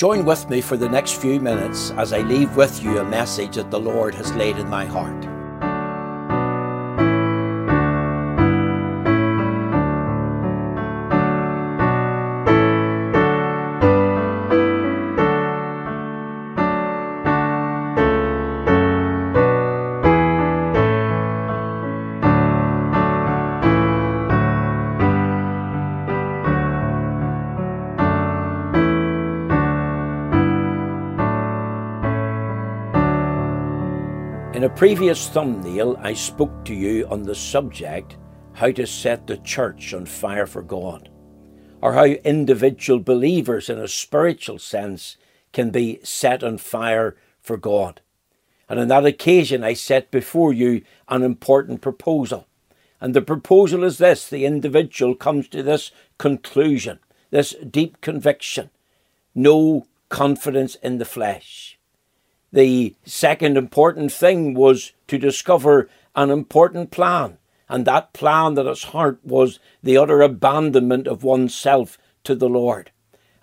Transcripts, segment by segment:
Join with me for the next few minutes as I leave with you a message that the Lord has laid in my heart. A previous thumbnail, I spoke to you on the subject how to set the church on fire for God, or how individual believers in a spiritual sense can be set on fire for God. And on that occasion, I set before you an important proposal. And the proposal is this the individual comes to this conclusion, this deep conviction no confidence in the flesh the second important thing was to discover an important plan. And that plan at its heart was the utter abandonment of oneself to the Lord.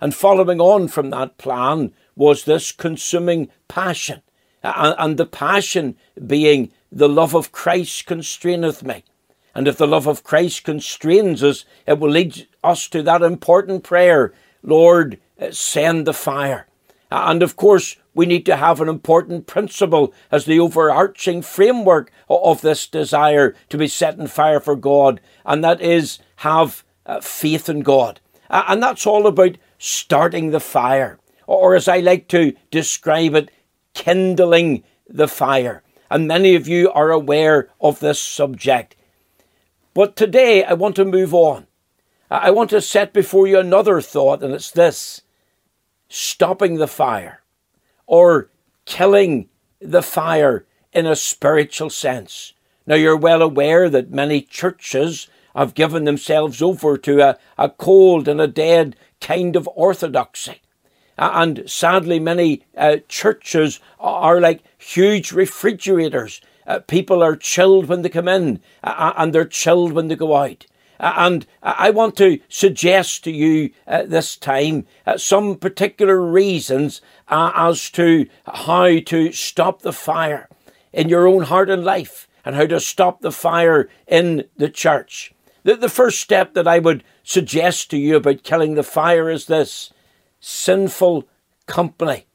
And following on from that plan was this consuming passion. And the passion being the love of Christ constraineth me. And if the love of Christ constrains us, it will lead us to that important prayer Lord, send the fire. And of course, we need to have an important principle as the overarching framework of this desire to be set on fire for God, and that is have uh, faith in God. And that's all about starting the fire, or as I like to describe it, kindling the fire. And many of you are aware of this subject. But today I want to move on. I want to set before you another thought, and it's this stopping the fire or killing the fire in a spiritual sense. Now, you're well aware that many churches have given themselves over to a, a cold and a dead kind of orthodoxy. And sadly, many uh, churches are like huge refrigerators. Uh, people are chilled when they come in, uh, and they're chilled when they go out. And I want to suggest to you at uh, this time uh, some particular reasons uh, as to how to stop the fire in your own heart and life and how to stop the fire in the church. The, the first step that I would suggest to you about killing the fire is this sinful company.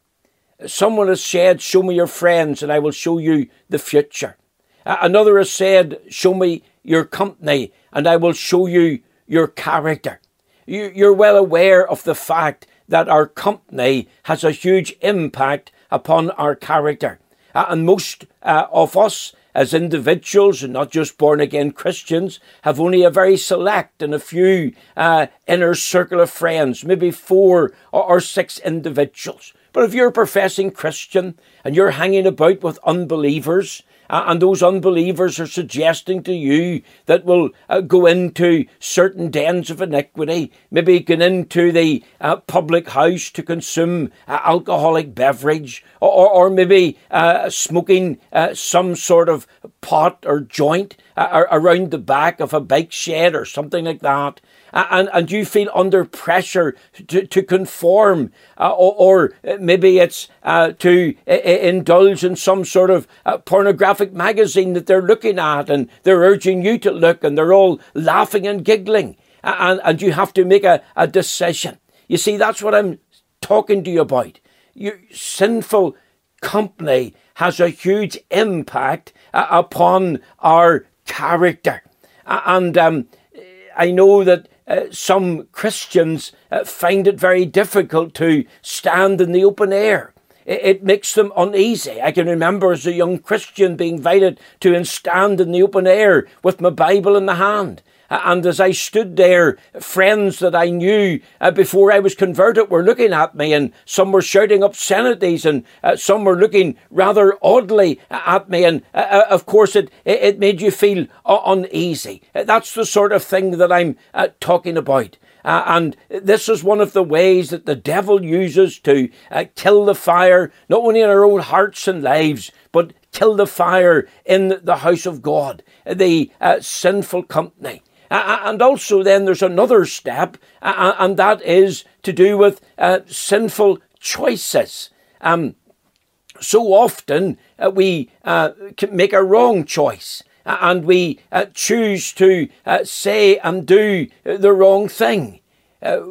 Someone has said, Show me your friends and I will show you the future. Another has said, Show me your company and I will show you your character. You're well aware of the fact that our company has a huge impact upon our character. Uh, and most uh, of us as individuals, and not just born again Christians, have only a very select and a few uh, inner circle of friends, maybe four or, or six individuals. But if you're a professing Christian and you're hanging about with unbelievers, uh, and those unbelievers are suggesting to you that will uh, go into certain dens of iniquity, maybe going into the uh, public house to consume uh, alcoholic beverage, or, or, maybe uh, smoking uh, some sort of pot or joint around the back of a bike shed or something like that and, and you feel under pressure to, to conform, uh, or, or, maybe it's uh, to uh, indulge in some sort of uh, pornographic magazine that they're looking at and they're urging you to look and they're all laughing and giggling, and, and you have to make a, a decision. You see, that's what I'm talking to you about. Your sinful company has a huge impact uh, upon our character. And um, I know that uh, some Christians uh, find it very difficult to stand in the open air. It, it, makes them uneasy. I can remember as a young Christian being invited to stand in the open air with my Bible in the hand. And as I stood there, friends that I knew uh, before I was converted were looking at me, and some were shouting obscenities, and uh, some were looking rather oddly at me. And uh, uh of course, it, it made you feel uh, uneasy. That's the sort of thing that I'm uh, talking about. Uh, and this is one of the ways that the devil uses to uh, kill the fire, not only in our own hearts and lives, but kill the fire in the house of God, the uh, sinful company. And also then there's another step, and that is to do with uh, sinful choices. Um, so often uh, we uh, make a wrong choice and we uh, choose to uh, say and do the wrong thing. Uh,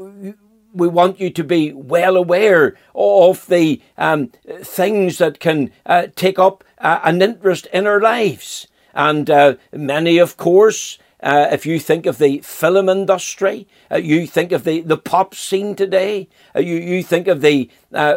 we want you to be well aware of the um, things that can take up an interest in our lives. And many, of course, uh, if you think of the film industry, uh, you think of the, the pop scene today, uh, you, you think of the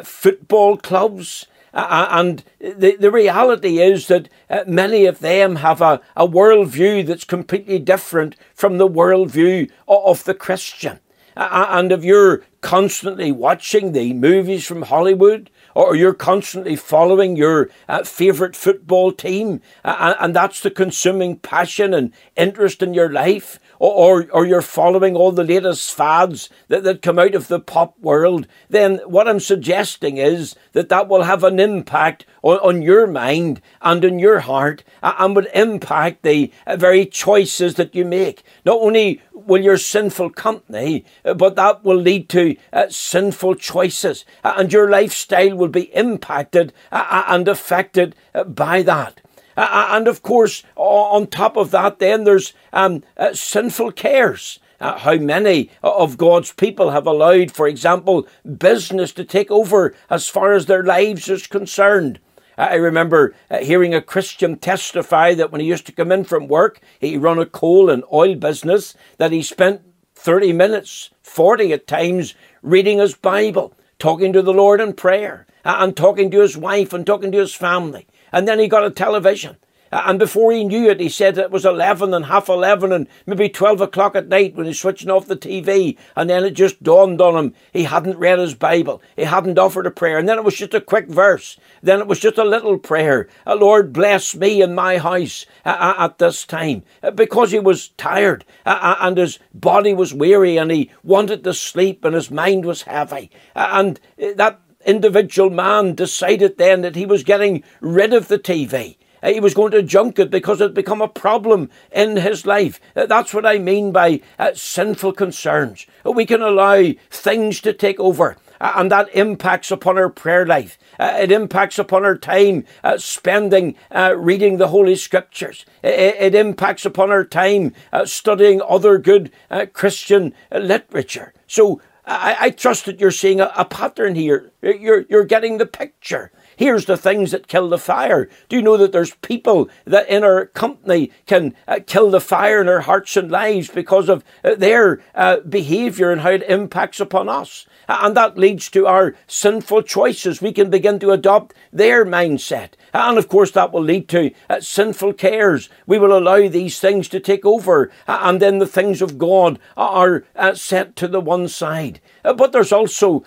football clubs, uh, and the, the reality is that uh, many of them have a, a worldview that's completely different from the worldview of, of the Christian. Uh, and if you're constantly watching the movies from Hollywood, or you're constantly following your uh, favourite football team, uh, and that's the consuming passion and interest in your life, or, or you're following all the latest fads that, that come out of the pop world, then what I'm suggesting is that that will have an impact on, on your mind and in your heart and would impact the uh, very choices that you make. Not only will your sinful company, uh, but that will lead to uh, sinful choices and your lifestyle will be impacted and affected by that. Uh, and of course, on top of that, then there's um, uh, sinful cares. Uh, how many of God's people have allowed, for example, business to take over as far as their lives is concerned? Uh, I remember uh, hearing a Christian testify that when he used to come in from work, he run a coal and oil business, that he spent 30 minutes, 40 at times, reading his Bible, talking to the Lord in prayer, uh, and talking to his wife and talking to his family. And then he got a television. And before he knew it, he said it was 11 and half 11 and maybe 12 o'clock at night when he's switching off the TV. And then it just dawned on him he hadn't read his Bible. He hadn't offered a prayer. And then it was just a quick verse. Then it was just a little prayer. Uh, Lord, bless me and my house uh, uh, at this time. Because he was tired and his body was weary and he wanted to sleep and his mind was heavy. And that individual man decided then that he was getting rid of the TV. Uh, he was going to junk it because it had become a problem in his life. Uh, that's what I mean by uh, sinful concerns. Uh, we can allow things to take over. Uh, and that impacts upon our prayer life. Uh, it impacts upon our time spending reading the Holy Scriptures. It, it, impacts upon our time studying other good Christian literature. So I, I trust that you're seeing a, a pattern here. You're, you're getting the picture. Here's the things that kill the fire. Do you know that there's people that in our company can uh, kill the fire in our hearts and lives because of uh, their uh, behavior and how it impacts upon us? And that leads to our sinful choices. We can begin to adopt their mindset. And of course, that will lead to uh, sinful cares. We will allow these things to take over. And then the things of God are uh, set to the one side. Uh, but there's also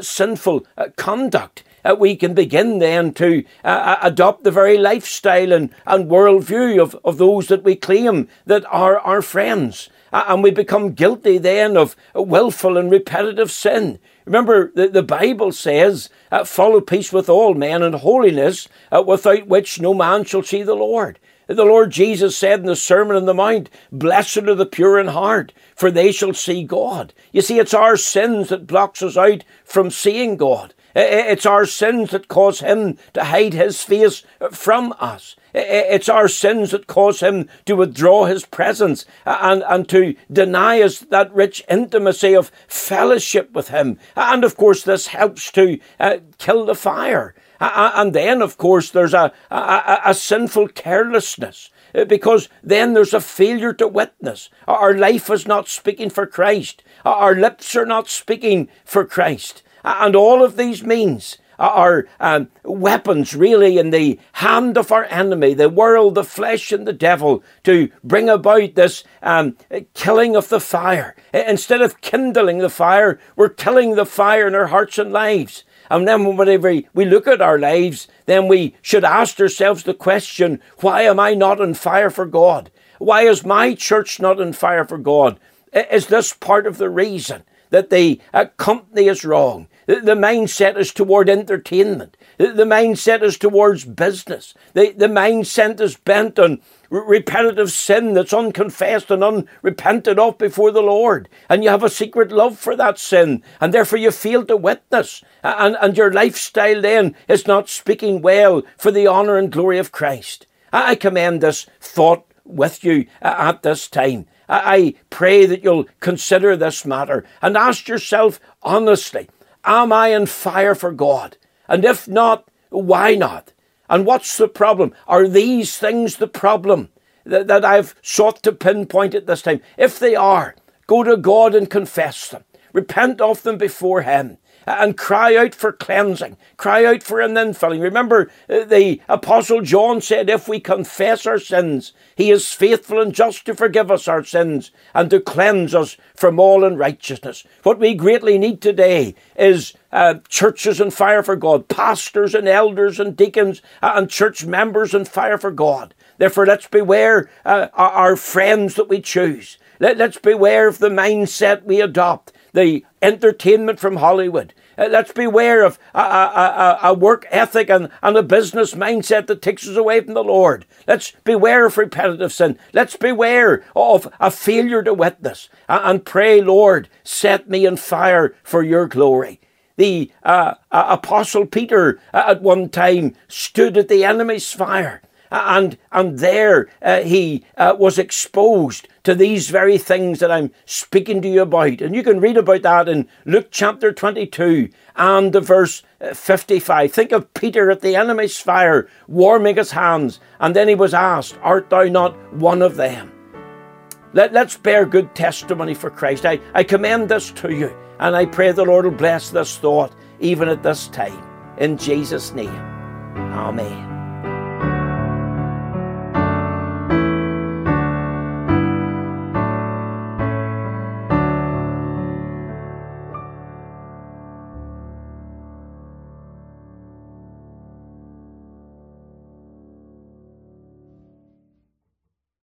sinful conduct uh, we can begin then to uh, uh, adopt the very lifestyle and, and worldview of, of those that we claim that are our friends. Uh, and we become guilty then of willful and repetitive sin. Remember, the, the Bible says, uh, follow peace with all men and holiness, uh, without which no man shall see the Lord. The Lord Jesus said in the Sermon on the Mount, Blessed are the pure in heart, for they shall see God. You see, it's our sins that blocks us out from seeing God. Eh, eh, it's our sins that cause him to hide his face from us. Eh, it's our sins that cause him to withdraw his presence and, and to deny us that rich intimacy of fellowship with him. And of course, this helps to uh, kill the fire. And then, of course, there's a, a, a sinful carelessness because then there's a failure to witness. Our life is not speaking for Christ. Our lips are not speaking for Christ. And all of these means are um, weapons really in the hand of our enemy, the world, the flesh, and the devil, to bring about this um, killing of the fire. Instead of kindling the fire, we're killing the fire in our hearts and lives. And then whenever we look at our lives, then we should ask ourselves the question, why am I not on fire for God? Why is my church not on fire for God? Is this part of the reason that the uh, company is wrong? The mindset is toward entertainment. The mindset is towards business. The, the mindset is bent on repetitive sin that's unconfessed and unrepented of before the Lord. And you have a secret love for that sin. And therefore you fail to witness. And, and your lifestyle then is not speaking well for the honour and glory of Christ. I commend this thought with you uh, at this time. I pray that you'll consider this matter and ask yourself honestly, am I in fire for God? And if not, why not? And what's the problem? Are these things the problem that, that I've sought to pinpoint at this time? If they are, go to God and confess them. Repent of them before Him and cry out for cleansing, cry out for an infilling. Remember, uh, the Apostle John said, If we confess our sins, he is faithful and just to forgive us our sins and to cleanse us from all unrighteousness. What we greatly need today is uh, churches and fire for God, pastors and elders and deacons uh, and church members and fire for God. Therefore, let's beware uh, our friends that we choose. Let, let's beware of the mindset we adopt the entertainment from Hollywood. Uh, let's beware of a, a, a, a, work ethic and, and a business mindset that takes us away from the Lord. Let's beware of repetitive sin. Let's beware of a failure to witness and, and pray, Lord, set me in fire for your glory. The uh, uh, Apostle Peter uh, at one time stood at the enemy's fire and and there uh, he uh, was exposed to these very things that I'm speaking to you about. And you can read about that in Luke chapter 22 and the verse uh, 55. Think of Peter at the enemy's fire, warming his hands, and then he was asked, Art thou not one of them? Let, let's bear good testimony for Christ. I, I commend this to you, and I pray the Lord will bless this thought even at this time. In Jesus' name, Amen.